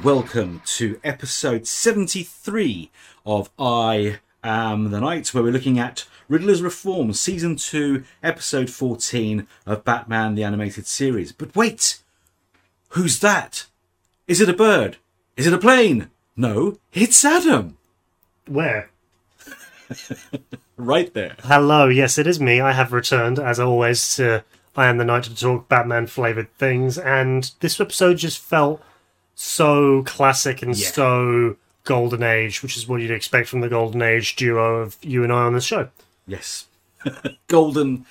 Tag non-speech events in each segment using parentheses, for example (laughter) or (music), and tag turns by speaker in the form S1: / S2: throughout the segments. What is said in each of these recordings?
S1: Hello, good evening, and welcome to episode 73 of I Am the Night, where we're looking at Riddler's Reform, season 2, episode 14 of Batman the Animated Series. But wait! Who's that? Is it a bird? Is it a plane? No, it's Adam!
S2: Where? (laughs)
S1: Right there.
S2: Hello, yes, it is me. I have returned, as always, to I Am the Night to talk Batman flavored things, and this episode just felt so classic and
S1: Yeah.
S2: so Golden Age, which is what you'd expect from the Golden Age duo of you and I on this show.
S1: Yes. (laughs) Golden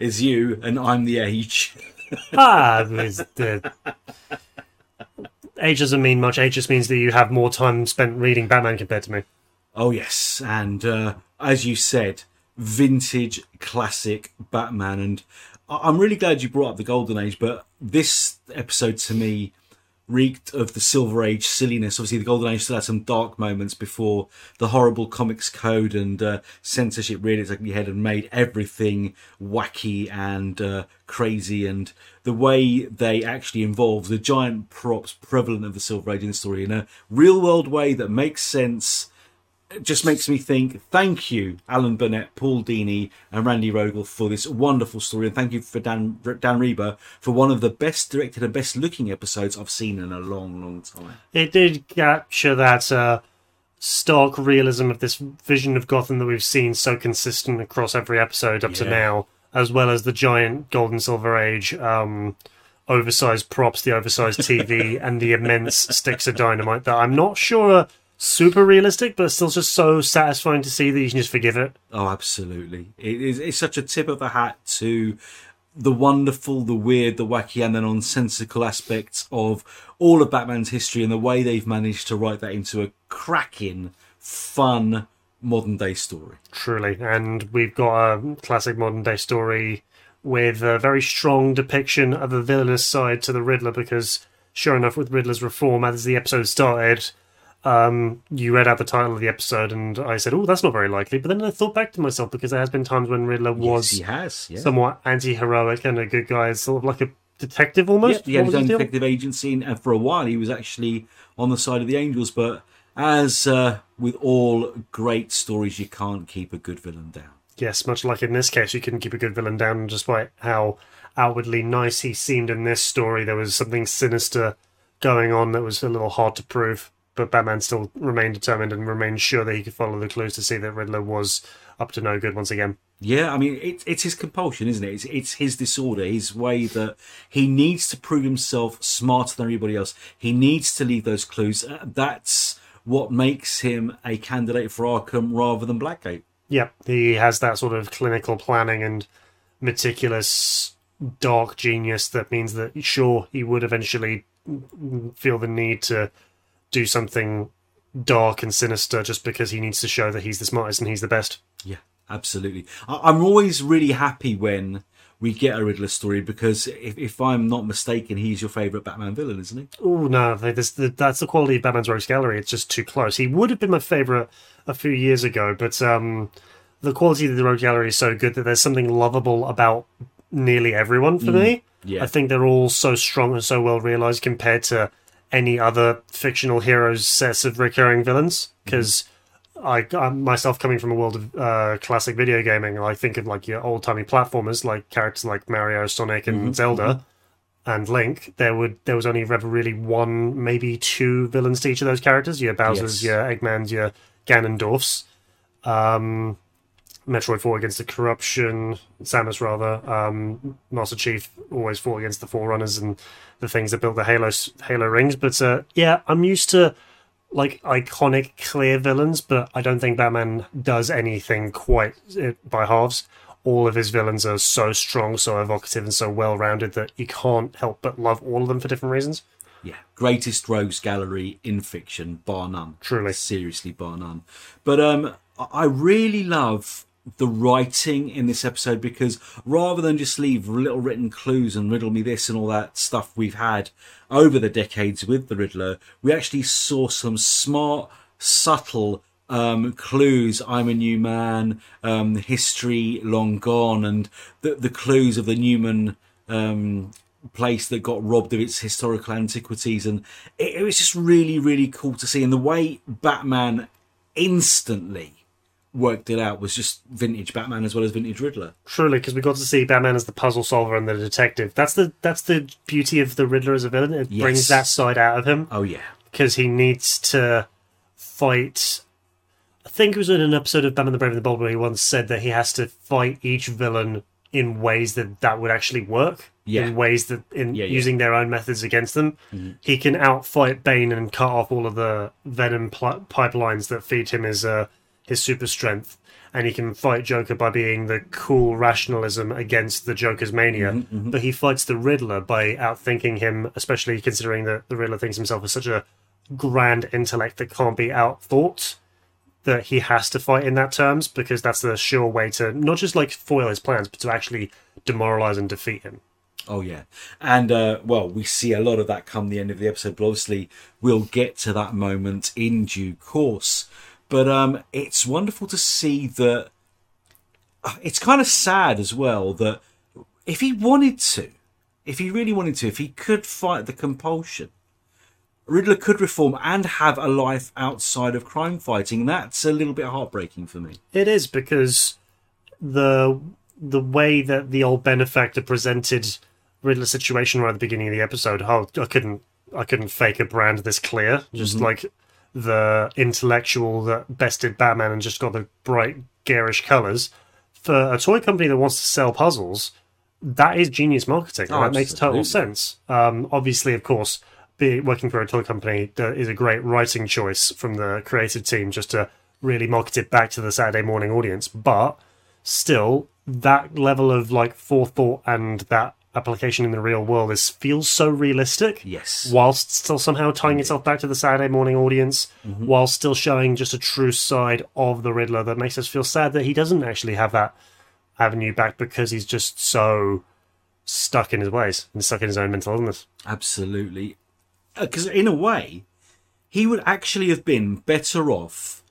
S1: is you, and I'm the age. (laughs)
S2: ah, the... age doesn't mean much. Age just means that you have more time spent reading Batman compared to me.
S1: Oh yes, and uh, as you said, vintage classic Batman, and I- I'm really glad you brought up the Golden Age. But this episode to me reeked of the Silver Age silliness. Obviously, the Golden Age still had some dark moments before the horrible comics code and uh, censorship reared its ugly head and made everything wacky and uh, crazy. And the way they actually involve the giant props prevalent of the Silver Age in the story in a real world way that makes sense it just makes me think thank you alan burnett paul dini and randy rogel for this wonderful story. And thank you for dan dan Riba for one of the best directed and best looking episodes i've seen in a long long time.
S2: It did capture that uh, stark realism of this vision of Gotham that we've seen so consistent across every episode up to now, as well as the giant Gold and Silver Age um, oversized props, the oversized TV, (laughs) and the immense sticks of dynamite that I'm not sure super realistic, but still just so satisfying to see that you can just forgive it.
S1: oh absolutely it is it's such a tip of the hat to the wonderful the weird the wacky and the nonsensical aspects of all of batman's history and the way they've managed to write that into a cracking fun modern day story
S2: Truly. And we've got a classic modern day story with a very strong depiction of the villainous side to the Riddler because, sure enough, with Riddler's reform, as the episode started, um, you read out the title of the episode and I said, oh, that's not very likely. But then I thought back to myself because there has been times when Riddler was
S1: yes, he has yeah
S2: somewhat anti heroic and a good guy, sort of like a detective almost.
S1: Yeah, he had his own detective agency, and- and for a while he was actually on the side of the angels. But as uh, with all great stories, you can't keep a good villain down.
S2: Yes, much like in this case, you couldn't keep a good villain down despite how outwardly nice he seemed in this story. There was something sinister going on that was a little hard to prove, but Batman still remained determined and remained sure that he could follow the clues to see that Riddler was up to no good once again.
S1: Yeah, I mean, it, it's his compulsion, isn't it? It's, it's his disorder, his way that he needs to prove himself smarter than everybody else. He needs to leave those clues. Uh, that's what makes him a candidate for Arkham rather than Blackgate.
S2: Yep, he has that sort of clinical planning and meticulous dark genius that means that, sure, he would eventually feel the need to do something dark and sinister just because he needs to show that he's the smartest and he's the best.
S1: Yeah, absolutely. I, I'm always really happy when we get a Riddler story because if, if I'm not mistaken, he's your favourite Batman villain, isn't he?
S2: Oh no, that's the quality of Batman's Rogues Gallery. It's just too close. He would have been my favorite a few years ago, but um, the quality of the Rogues Gallery is so good that there's something lovable about nearly everyone for me.
S1: yeah.
S2: I think they're all so strong and so well realized compared to any other fictional heroes sets of recurring villains. Because I, I myself coming from a world of uh, classic video gaming, I think of like your old timey platformers, like characters like Mario, Sonic, and Zelda and Link, there would there was only ever really one, maybe two villains to each of those characters. Your Bowser's,
S1: Yes.
S2: your Eggman's, your Ganondorf's. Um, Metroid fought against the corruption, Samus rather. Um, Master Chief always fought against the Forerunners and the things that built the Halo Halo rings. But uh, yeah, I'm used to like iconic, clear villains, but I don't think Batman does anything quite uh, by halves. All of his villains are so strong, so evocative, and so well rounded that you can't help but love all of them for different reasons.
S1: Yeah, greatest rogues gallery in fiction, bar none.
S2: Truly.
S1: seriously, bar none. But um, I- I really love the writing in this episode because rather than just leave little written clues and riddle me this and all that stuff we've had over the decades with the Riddler, we actually saw some smart, subtle um, clues. I'm a new man, um, history long gone, and the the clues of the Newman um, place that got robbed of its historical antiquities, and it, it was just really, really cool to see. And the way Batman instantly worked it out was just vintage Batman as well as vintage Riddler.
S2: Truly, because we got to see Batman as the puzzle solver and the detective. That's the that's the beauty of the Riddler as a villain. It
S1: Yes.
S2: brings that side out of him
S1: Oh yeah,
S2: because he needs to fight. I think it was in an episode of Batman the Brave and the Bold where he once said that he has to fight each villain in ways that that would actually work.
S1: Yeah.
S2: In ways that in
S1: Yeah, yeah.
S2: using their own methods against them, he can outfight Bane and cut off all of the venom pl- pipelines that feed him his uh, his super strength. And he can fight Joker by being the cool rationalism against the Joker's mania. But he fights the Riddler by outthinking him, especially considering that the Riddler thinks himself as such a grand intellect that can't be outthought that he has to fight in that terms because that's the sure way to not just like foil his plans but to actually demoralize and defeat him
S1: oh yeah, and uh, well, we see a lot of that come the end of the episode. But obviously, we'll get to that moment in due course. But um, it's wonderful to see that. uh, It's kind of sad as well that if he wanted to, if he really wanted to, if he could fight the compulsion, Riddler could reform and have a life outside of crime fighting. That's a little bit heartbreaking for me.
S2: it is because the the way that the old benefactor presented Riddler's situation right at the beginning of the episode oh I couldn't I couldn't fake a brand this clear just like the intellectual that bested Batman and just got the bright garish colors for a toy company that wants to sell puzzles that is genius marketing.
S1: Oh,
S2: that makes total sense. Um, obviously, of course, be working for a toy company that is a great writing choice from the creative team just to really market it back to the Saturday morning audience. But still, that level of like forethought and that application in the real world is feels so realistic.
S1: Yes.
S2: Whilst still somehow tying itself back to the Saturday morning audience,
S1: Mm-hmm.
S2: while still showing just a true side of the Riddler that makes us feel sad that he doesn't actually have that avenue back because he's just so stuck in his ways and stuck in his own mental illness.
S1: Absolutely. Because in a way, he would actually have been better off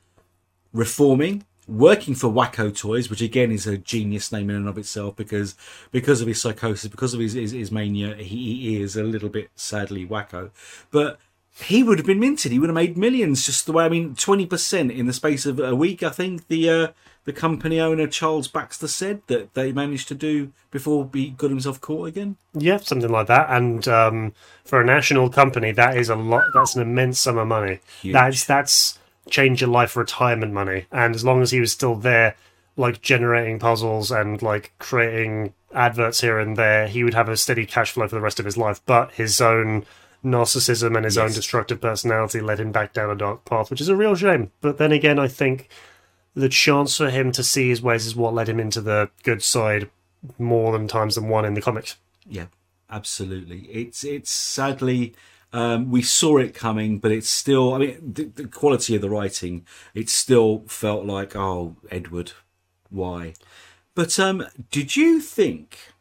S1: reforming, working for Wacko Toys, which again is a genius name in and of itself because because of his psychosis, because of his, his, his mania, he, he is a little bit sadly wacko. But he would have been minted. He would have made millions just the way. I mean, twenty percent in the space of a week. I think the uh, the company owner Charles Baxter said that they managed to do before he got himself caught again.
S2: Yeah, something like that. And um, for a national company, that is a lot. That's an immense sum of money.
S1: Huge.
S2: That's that's change your life retirement money. And as long as he was still there, like generating puzzles and like creating adverts here and there, he would have a steady cash flow for the rest of his life. But his own narcissism and his own destructive personality led him back down a dark path, which is a real shame. But then again, I think the chance for him to see his ways is what led him into the good side more than times than one in the comics.
S1: Yeah, absolutely. It's it's sadly um, we saw it coming, but it's still. I mean, the, the quality of the writing. It still felt like, oh, Edward, why? But um, did you think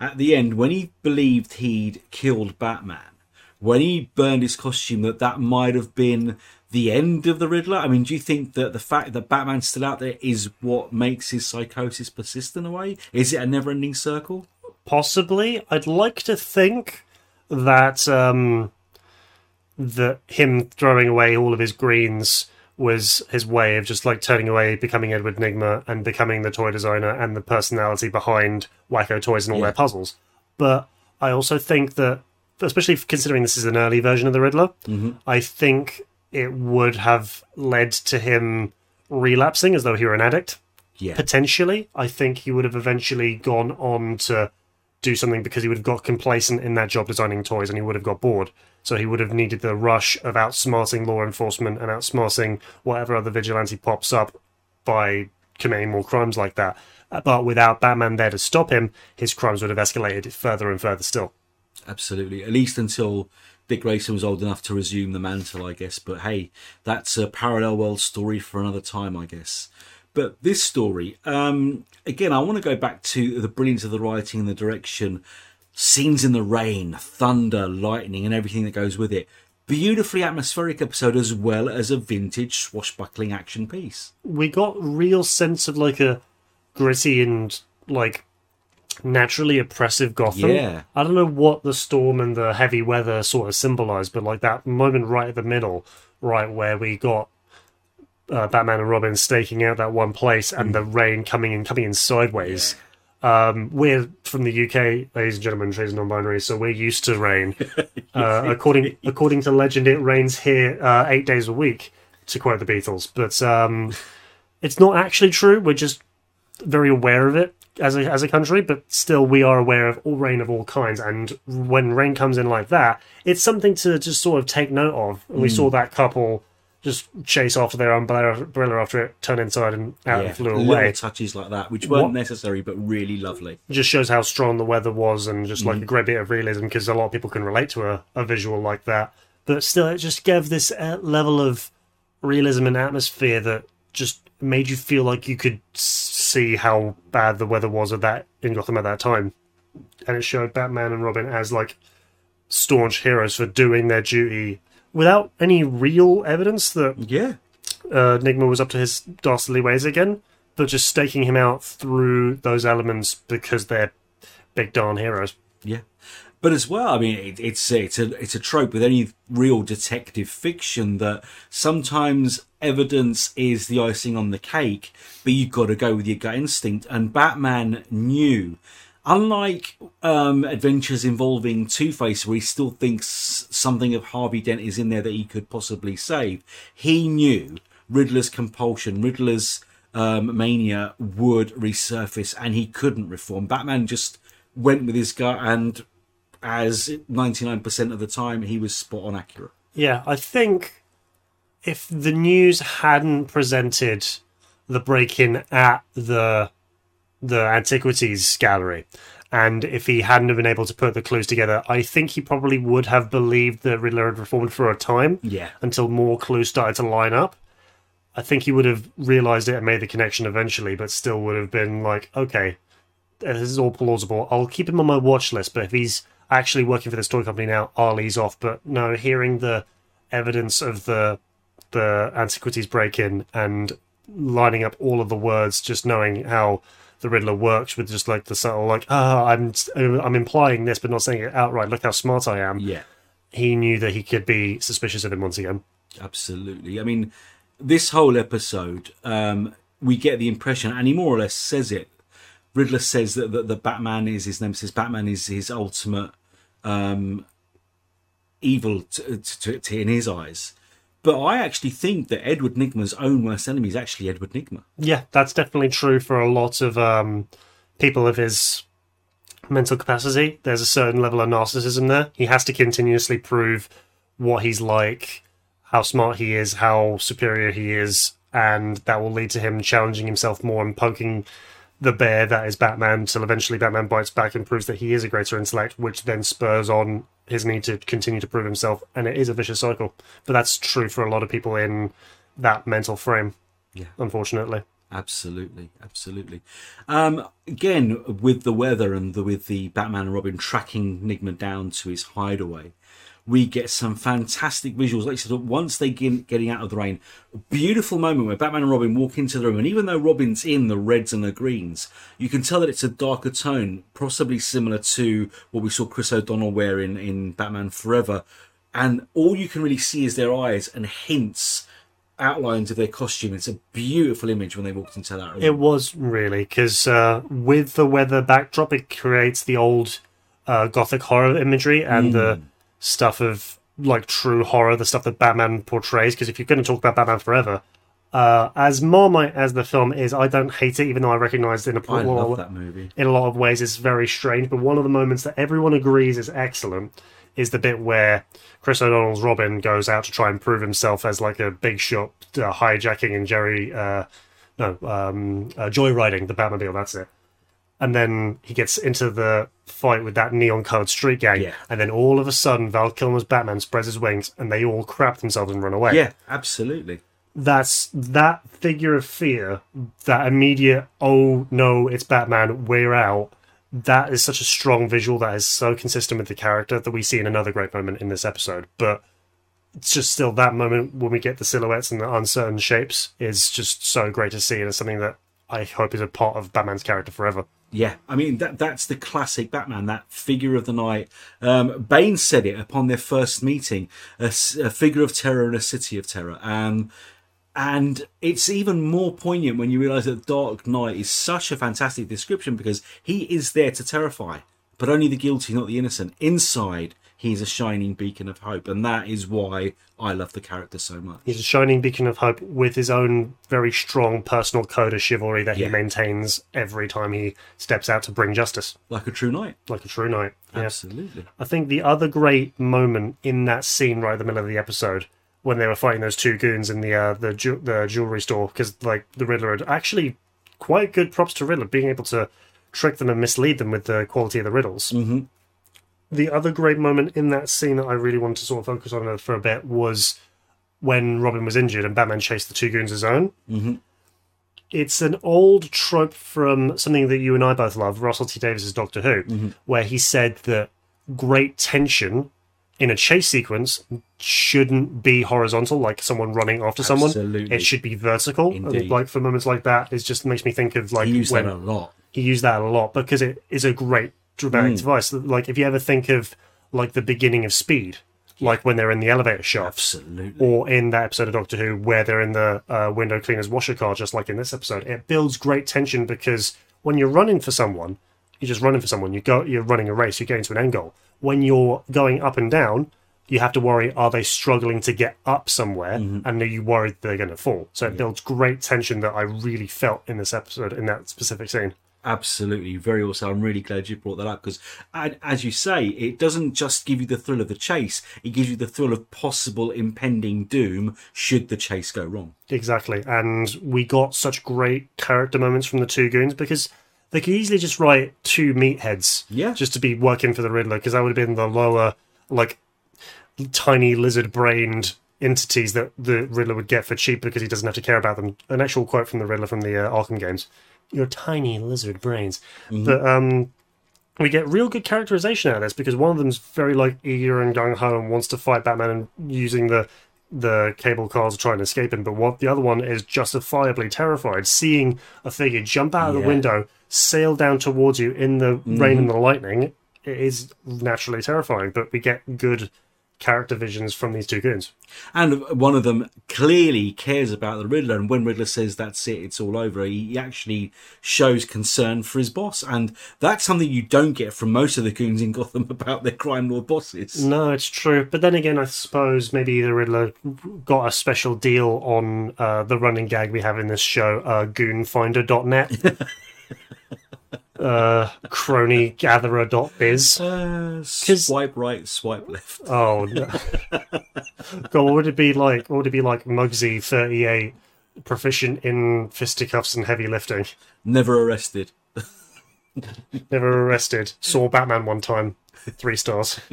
S1: at the end when he believed he'd killed Batman, when he burned his costume, that that might have been the end of the Riddler? I mean, do you think that the fact that Batman's still out there is what makes his psychosis persist in a way? Is it a never-ending circle?
S2: Possibly, I'd like to think that um, that him throwing away all of his greens was his way of just like turning away, becoming Edward Nigma, and becoming the toy designer and the personality behind Wacko Toys and all
S1: Yeah.
S2: their puzzles. But I also think that, especially considering this is an early version of the Riddler, I think it would have led to him relapsing as though he were an addict
S1: Yeah.
S2: potentially. I think he would have eventually gone on to do something because he would have got complacent in that job designing toys and he would have got bored. So he would have needed the rush of outsmarting law enforcement and outsmarting whatever other vigilante pops up by committing more crimes like that. Uh, But without Batman there to stop him, his crimes would have escalated further and further still.
S1: Absolutely. At least until Dick Grayson was old enough to resume the mantle, I guess. But hey, that's a parallel world story for another time, I guess. But this story, um, again, I want to go back to the brilliance of the writing and the direction. Scenes in the rain, thunder, lightning, and everything that goes with it. Beautifully atmospheric episode as well as a vintage swashbuckling action piece.
S2: we got real sense of like a gritty and like naturally oppressive Gotham.
S1: Yeah.
S2: I don't know what the storm and the heavy weather sort of symbolize, but like that moment right at the middle, right where we got uh, Batman and Robin staking out that one place and the rain coming in, coming in sideways. Um, we're from the UK, ladies and gentlemen, trades and non-binary, so we're used to rain. (laughs) Uh, according according to legend, it rains here uh, eight days a week, to quote the Beatles. But um, (laughs) it's not actually true. We're just very aware of it as a as a country, but still we are aware of all rain of all kinds. And when rain comes in like that, it's something to just sort of take note of. And we saw that couple just chase after their umbrella, after it turn inside and out
S1: Yeah,
S2: and flew
S1: little
S2: away.
S1: touches like that, which weren't
S2: What-
S1: necessary but really lovely.
S2: Just shows how strong the weather was and just
S1: Mm.
S2: like a great bit of realism because a lot of people can relate to a, a visual like that. But still, it just gave this uh, level of realism and atmosphere that just made you feel like you could see how bad the weather was at that in Gotham at that time. And it showed Batman and Robin as like staunch heroes for doing their duty without any real evidence that
S1: Yeah,
S2: uh, Nigma was up to his dastardly ways again, but just staking him out through those elements because they're big darn heroes.
S1: yeah. But as well, I mean, it, it's it's a it's a trope with any real detective fiction that sometimes evidence is the icing on the cake, but you've got to go with your gut instinct. And Batman knew, unlike um, adventures involving Two Face, where he still thinks something of Harvey Dent is in there that he could possibly save, he knew Riddler's compulsion, Riddler's um, mania would resurface, and he couldn't reform. Batman just went with his gut, and as 99% of the time, he was spot on accurate.
S2: Yeah, I think if the news hadn't presented the break-in at the the antiquities gallery, and if he hadn't have been able to put the clues together, I think he probably would have believed that Riddler had reformed for a time.
S1: Yeah.
S2: until more clues started to line up. I think he would have realized it and made the connection eventually, but still would have been like, okay, uh, this is all plausible. I'll keep him on my watch list, but if he's actually working for this toy company now, I'll ease off. But no, hearing the evidence of the the antiquities break in and lining up all of the words, just knowing how the Riddler works with just like the subtle, like, ah, I'm I'm implying this, but not saying it outright. Look how smart I am.
S1: Yeah.
S2: He knew that he could be suspicious of him once again.
S1: Absolutely. I mean, this whole episode, um, we get the impression, and he more or less says it. Riddler says that, that the Batman is his nemesis. Batman is his ultimate um, evil to, to, to, in his eyes. But I actually think that Edward Nigma's own worst enemy is actually Edward Nigma.
S2: Yeah, that's definitely true for a lot of um, people of his mental capacity. There's a certain level of narcissism there. He has to continuously prove what he's like, how smart he is, how superior he is, and that will lead to him challenging himself more and poking the bear that is Batman till eventually Batman bites back and proves that he is a greater intellect, which then spurs on his need to continue to prove himself. And it is a vicious cycle. But that's true for a lot of people in that mental frame,
S1: Yeah.
S2: unfortunately.
S1: Absolutely, absolutely. Um, again, with the weather and the, with the Batman and Robin tracking Nigma down to his hideaway, we get some fantastic visuals. Like I said, once they get getting out of the rain, a beautiful moment where Batman and Robin walk into the room, and even though Robin's in the reds and the greens, you can tell that it's a darker tone, possibly similar to what we saw Chris O'Donnell wear in, in Batman Forever. And all you can really see is their eyes and hints, outlines of their costume. It's a beautiful image when they walked into that room.
S2: It was really because uh, with the weather backdrop, it creates the old uh, gothic horror imagery and the stuff of like true horror, the stuff that Batman portrays. Because if you're going to talk about Batman Forever, uh, as marmite as the film is, I don't hate it, even though I recognise in a
S1: I love that movie.
S2: in a lot of ways it's very strange. But one of the moments that everyone agrees is excellent is the bit where Chris O'Donnell's Robin goes out to try and prove himself as like a big shot uh, hijacking and Jerry, uh, no, um, uh, joyriding the Batmobile. That's it. And then he gets into the fight with that neon-colored street gang,
S1: Yeah.
S2: and then all of a sudden Val Kilmer's Batman spreads his wings, and they all crap themselves and run away
S1: Yeah, absolutely.
S2: that's that figure of fear, that immediate oh no, it's Batman, we're out. That is such a strong visual that is so consistent with the character that we see in another great moment in this episode. But it's just still that moment when we get the silhouettes and the uncertain shapes is just so great to see, and it's something that I hope is a part of Batman's character forever.
S1: Yeah, I mean that that's the classic Batman, that figure of the night. Um, Bane said it upon their first meeting, a figure of terror in a city of terror. Um, and it's even more poignant when you realize that Dark Knight is such a fantastic description because he is there to terrify, but only the guilty, not the innocent. Inside, he's a shining beacon of hope, and that is why I love the character so much.
S2: He's a shining beacon of hope with his own very strong personal code of chivalry that he maintains every time he steps out to bring justice,
S1: Like a true knight.
S2: like a true knight. Yeah.
S1: Absolutely.
S2: I think the other great moment in that scene right at the middle of the episode when they were fighting those two goons in the uh, the ju- the jewelry store because like the Riddler had actually quite good props to Riddler being able to trick them and mislead them with the quality of the riddles.
S1: Mm-hmm.
S2: The other great moment in that scene that I really wanted to sort of focus on for a bit was when Robin was injured and Batman chased the two goons his own.
S1: Mm-hmm.
S2: It's an old trope from something that you and I both love, Russell T Davies's Doctor Who,
S1: Mm-hmm.
S2: where he said that great tension in a chase sequence shouldn't be horizontal, like someone running after someone. It should be vertical.
S1: Indeed.
S2: like for moments like that, it just makes me think of like
S1: He used
S2: when
S1: that a lot.
S2: he used that a lot because it is a great dramatic
S1: Mm.
S2: device. Like if you ever think of like the beginning of Speed, like when they're in the elevator shafts,
S1: Absolutely.
S2: or in that episode of Doctor Who where they're in the uh, window cleaner's washer car, just like in this episode, it builds great tension because when you're running for someone, you're just running for someone. You go, you're running a race. You're getting to an end goal. When you're going up and down, you have to worry: are they struggling to get up somewhere, and are you worried they're going to fall? So it builds great tension that I really felt in this episode in that specific scene.
S1: Absolutely, very also. I'm really glad you brought that up because, as you say, it doesn't just give you the thrill of the chase; it gives you the thrill of possible impending doom should the chase go wrong.
S2: Exactly. And we got such great character moments from the two goons because they could easily just write two meatheads
S1: Yeah.
S2: just to be working for the Riddler because that would have been the lower, like, tiny lizard brained entities that the Riddler would get for cheap because he doesn't have to care about them. An actual quote from the Riddler from the uh, Arkham games Your tiny lizard brains. But, um, we get real good characterization out of this because one of them's very like eager and gung ho and wants to fight Batman and using the the cable cars to try and escape him. But what the other one is justifiably terrified, seeing a figure jump out of the window, sail down towards you in the rain and the lightning. It is naturally terrifying, but we get good character visions from these two goons.
S1: And one of them clearly cares about the Riddler, and when Riddler says that's it, it's all over, he actually shows concern for his boss, and that's something you don't get from most of the goons in Gotham (laughs) about their crime lord bosses.
S2: No, it's true. But then again, I suppose maybe the Riddler got a special deal on uh, the running gag we have in this show, uh, goonfinder.net. (laughs) uh, cronygatherer.biz.
S1: Uh, swipe right, swipe left.
S2: Oh, no. (laughs) God, what would it be like? What would it be like Mugsy 38, proficient in fisticuffs and heavy lifting?
S1: Never arrested. (laughs)
S2: Never arrested. Saw Batman one time. Three stars. (laughs)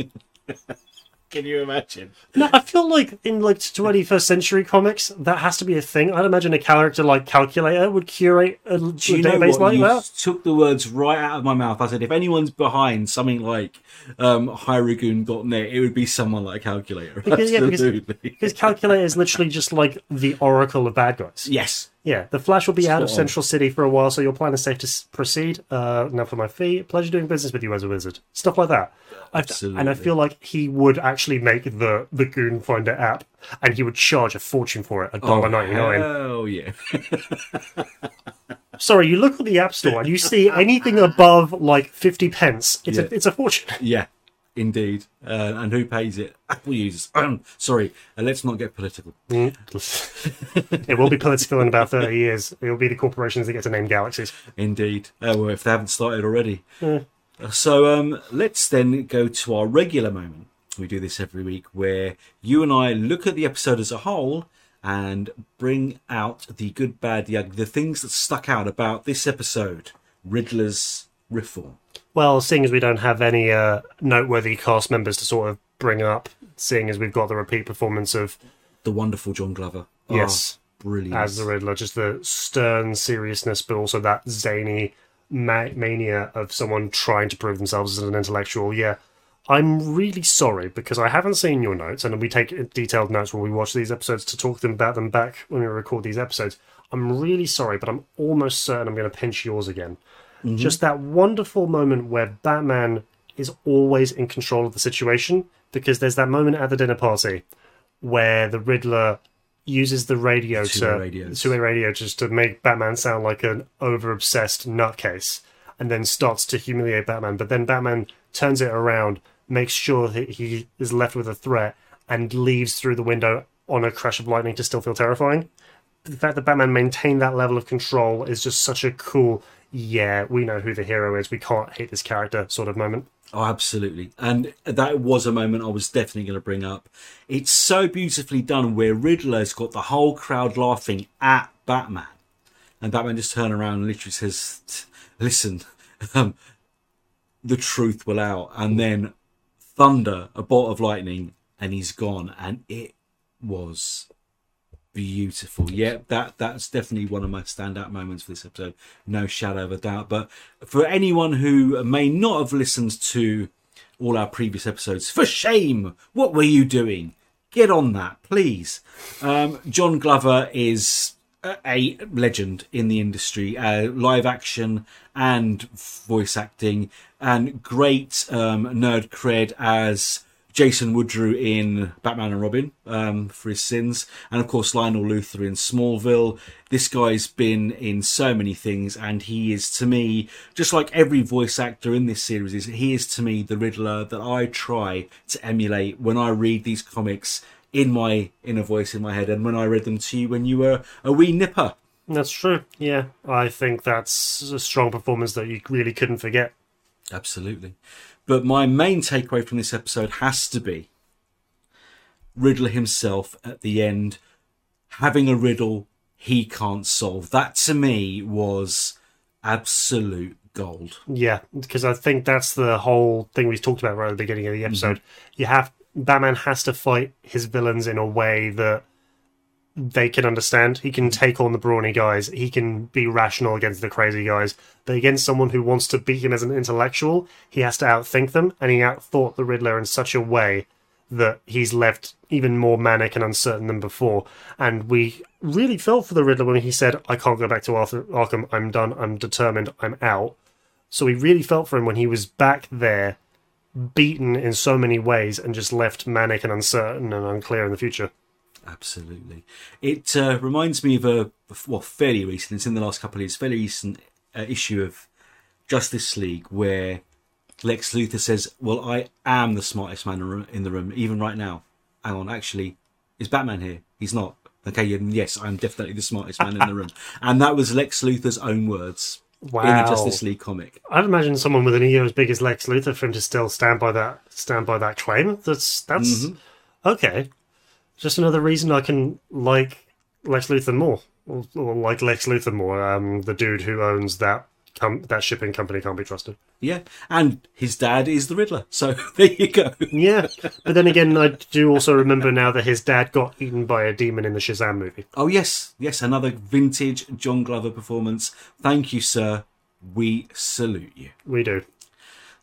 S1: Can you imagine?
S2: No, I feel like in like 21st century comics, that has to be a thing. I'd imagine a character like Calculator would curate a, a
S1: Do you know what?
S2: like
S1: you
S2: that.
S1: took the words right out of my mouth. I said, if anyone's behind something like um, Hyragoon.net, it would be someone like Calculator.
S2: Because- yeah, because-
S1: Absolutely.
S2: Because Calculator is literally just like the oracle of bad guys.
S1: yes.
S2: Yeah, the Flash will be out of
S1: on.
S2: Central City for a while, so your plan is safe to proceed. Uh, now for my fee, pleasure doing business with you as a wizard. Stuff like that. I, and I feel like he would actually make the the Goon Finder app, and he would charge a fortune for it, a dollar ninety nine.
S1: Oh yeah.
S2: Sorry, you look at the App Store and you see anything above like fifty pence. It's
S1: Yeah.
S2: a it's a fortune.
S1: Yeah, indeed. Uh, and who pays it? Apple users. Um, sorry, uh, let's not get political. (laughs)
S2: it will be political in about thirty years. It will be the corporations that get to name galaxies.
S1: Indeed. Uh, well, if they haven't started already.
S2: Yeah.
S1: Uh, So um, let's then go to our regular moment. We do this every week where you and I look at the episode as a whole and bring out the good, bad, the ugly, the things that stuck out about this episode. Riddler's reform.
S2: Well, seeing as we don't have any uh, noteworthy cast members to sort of bring up, seeing as we've got the repeat performance of
S1: The wonderful John Glover. Oh,
S2: Yes.
S1: brilliant.
S2: as the Riddler, just the stern seriousness, but also that zany ma- mania of someone trying to prove themselves as an intellectual. Yeah, I'm really sorry because I haven't seen your notes, and we take detailed notes when we watch these episodes to talk them about them back when we record these episodes. I'm really sorry, but I'm almost certain I'm going to pinch yours again. Mm-hmm. Just that wonderful moment where Batman is always in control of the situation because there's that moment at the dinner party where the Riddler uses the radio
S1: Two-way
S2: to
S1: radios.
S2: two-way radio just to make Batman sound like an over obsessed nutcase, and then starts to humiliate Batman. But then Batman turns it around, makes sure that he is left with a threat, and leaves through the window on a crash of lightning to still feel terrifying. The fact that Batman maintained that level of control is just such a cool. Yeah, we know who the hero is. We can't hate this character sort of moment.
S1: Oh, absolutely. And that was a moment I was definitely going to bring up. It's so beautifully done where Riddler's got the whole crowd laughing at Batman. And Batman just turns around and literally says, Listen, (laughs) um, the truth will out. And then thunder, a bolt of lightning, and he's gone. And it was beautiful. Yeah, that that's definitely one of my standout moments for this episode. No shadow of a doubt. But for anyone who may not have listened to all our previous episodes, for shame! What were you doing? Get on that, please. Um, John Glover is a- legend in the industry, uh, live action and voice acting, and great um, nerd cred as Jason Woodrue in Batman and Robin um, for his sins, and of course Lionel Luthor in Smallville. This guy's been in so many things, and he is to me just like every voice actor in this series is. He is to me the Riddler that I try to emulate when I read these comics in my inner voice in my head, and when I read them to you when you were a wee nipper.
S2: That's true. Yeah, I think that's a strong performance that you really couldn't forget.
S1: Absolutely. But my main takeaway from this episode has to be Riddler himself at the end having a riddle he can't solve. That to me was absolute gold.
S2: Yeah, because I think that's the whole thing we talked about right at the beginning of the mm-hmm. episode. You have Batman has to fight his villains in a way that they can understand. He can mm. take on the brawny guys. He can be rational against the crazy guys. But against someone who wants to beat him as an intellectual, he has to outthink them. And he outthought the Riddler in such a way that he's left even more manic and uncertain than before. And we really felt for the Riddler when he said, I can't go back to Arthur- Arkham. I'm done. I'm determined. I'm out. So we really felt for him when he was back there, beaten in so many ways, and just left manic and uncertain and unclear in the future.
S1: Absolutely. It uh, reminds me of a, well, fairly recent, it's in the last couple of years, fairly recent uh, issue of Justice League where Lex Luthor says, Well, I am the smartest man in the room- in the even right now. Hang on, actually, is Batman here? He's not. Okay, yes, I'm definitely the smartest man in the room. (laughs) And that was Lex Luthor's own words in
S2: Wow.
S1: a Justice League comic.
S2: I'd imagine someone with an ego as big as Lex Luthor for him to still stand by that stand by that claim. That's that's okay. Just another reason I can like Lex Luthor more, or, or like Lex Luthor more. Um, the dude who owns that com- that shipping company can't be trusted.
S1: Yeah, and his dad is the Riddler. So (laughs) there you go.
S2: Yeah, but then again, I do also remember now that his dad got eaten by a demon in the Shazam movie.
S1: Oh yes, yes, another vintage John Glover performance. Thank you, sir. We salute you.
S2: We do.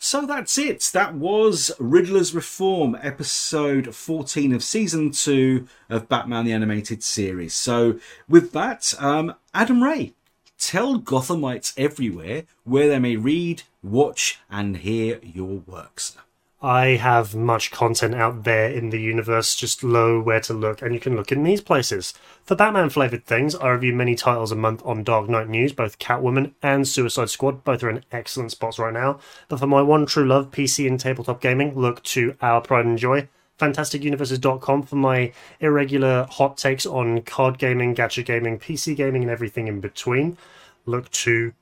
S1: So that's it. That was Riddler's Reform, episode 14 of season 2 of Batman the Animated Series. So, with that, um, Adam Ray, tell Gothamites everywhere where they may read, watch, and hear your works.
S2: I have much content out there in the universe, just low where to look, and you can look in these places. For Batman flavoured things, I review many titles a month on Dark Knight News, both Catwoman and Suicide Squad, both are in excellent spots right now. But for my one true love, PC and tabletop gaming, look to Our Pride and Joy. FantasticUniverses.com for my irregular hot takes on card gaming, gadget gaming, PC gaming, and everything in between. Look to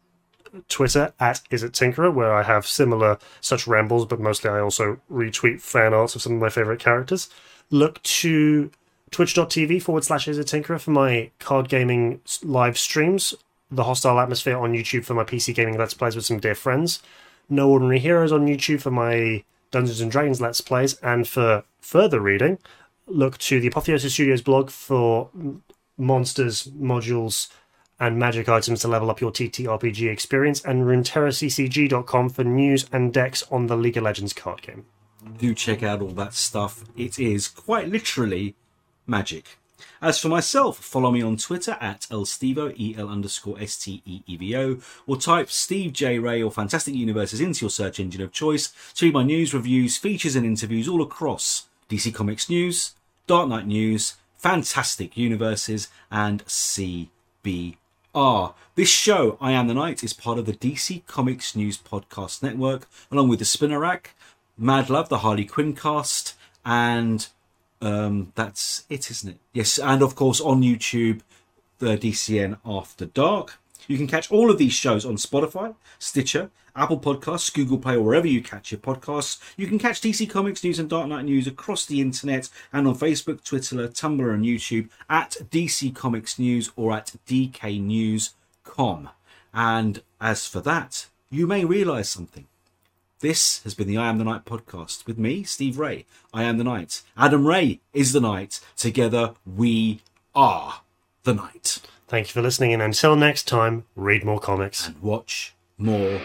S2: Twitter at Is It Tinkerer, where I have similar such rambles, but mostly I also retweet fan arts of some of my favourite characters. Look to twitch.tv forward slash Is It Tinkerer for my card gaming live streams, The Hostile Atmosphere on YouTube for my PC gaming Let's Plays with some dear friends, No Ordinary Heroes on YouTube for my Dungeons and Dragons Let's Plays, and for further reading, look to the Apotheosis Studios blog for monsters, modules, and magic items to level up your TTRPG experience, and RuneterraCCG.com for news and decks on the League of Legends card game.
S1: Do check out all that stuff. It is quite literally magic. As for myself, follow me on Twitter at elstevo, E-L underscore S-T-E-E-V-O, or type Steve J. Ray or Fantastic Universes into your search engine of choice to read my news, reviews, features and interviews all across DC Comics News, Dark Knight News, Fantastic Universes, and CBR. This show, I Am the Night, is part of the DC Comics News Podcast Network, along with the Spinner Rack, Mad Love, the Harley Quinn cast, and um, that's it, isn't it? Yes, and of course on YouTube, the DCN After Dark. You can catch all of these shows on Spotify, Stitcher, Apple Podcasts, Google Play, or wherever you catch your podcasts. You can catch DC Comics news and Dark Knight news across the internet and on Facebook, Twitter, Tumblr, and YouTube at DC Comics News or at DKNews.com. And as for that, you may realize something. This has been the I Am the Night podcast with me, Steve Ray. I am the night. Adam Ray is the night. Together we are the night.
S2: Thank you for listening, and until next time, read more comics.
S1: And watch more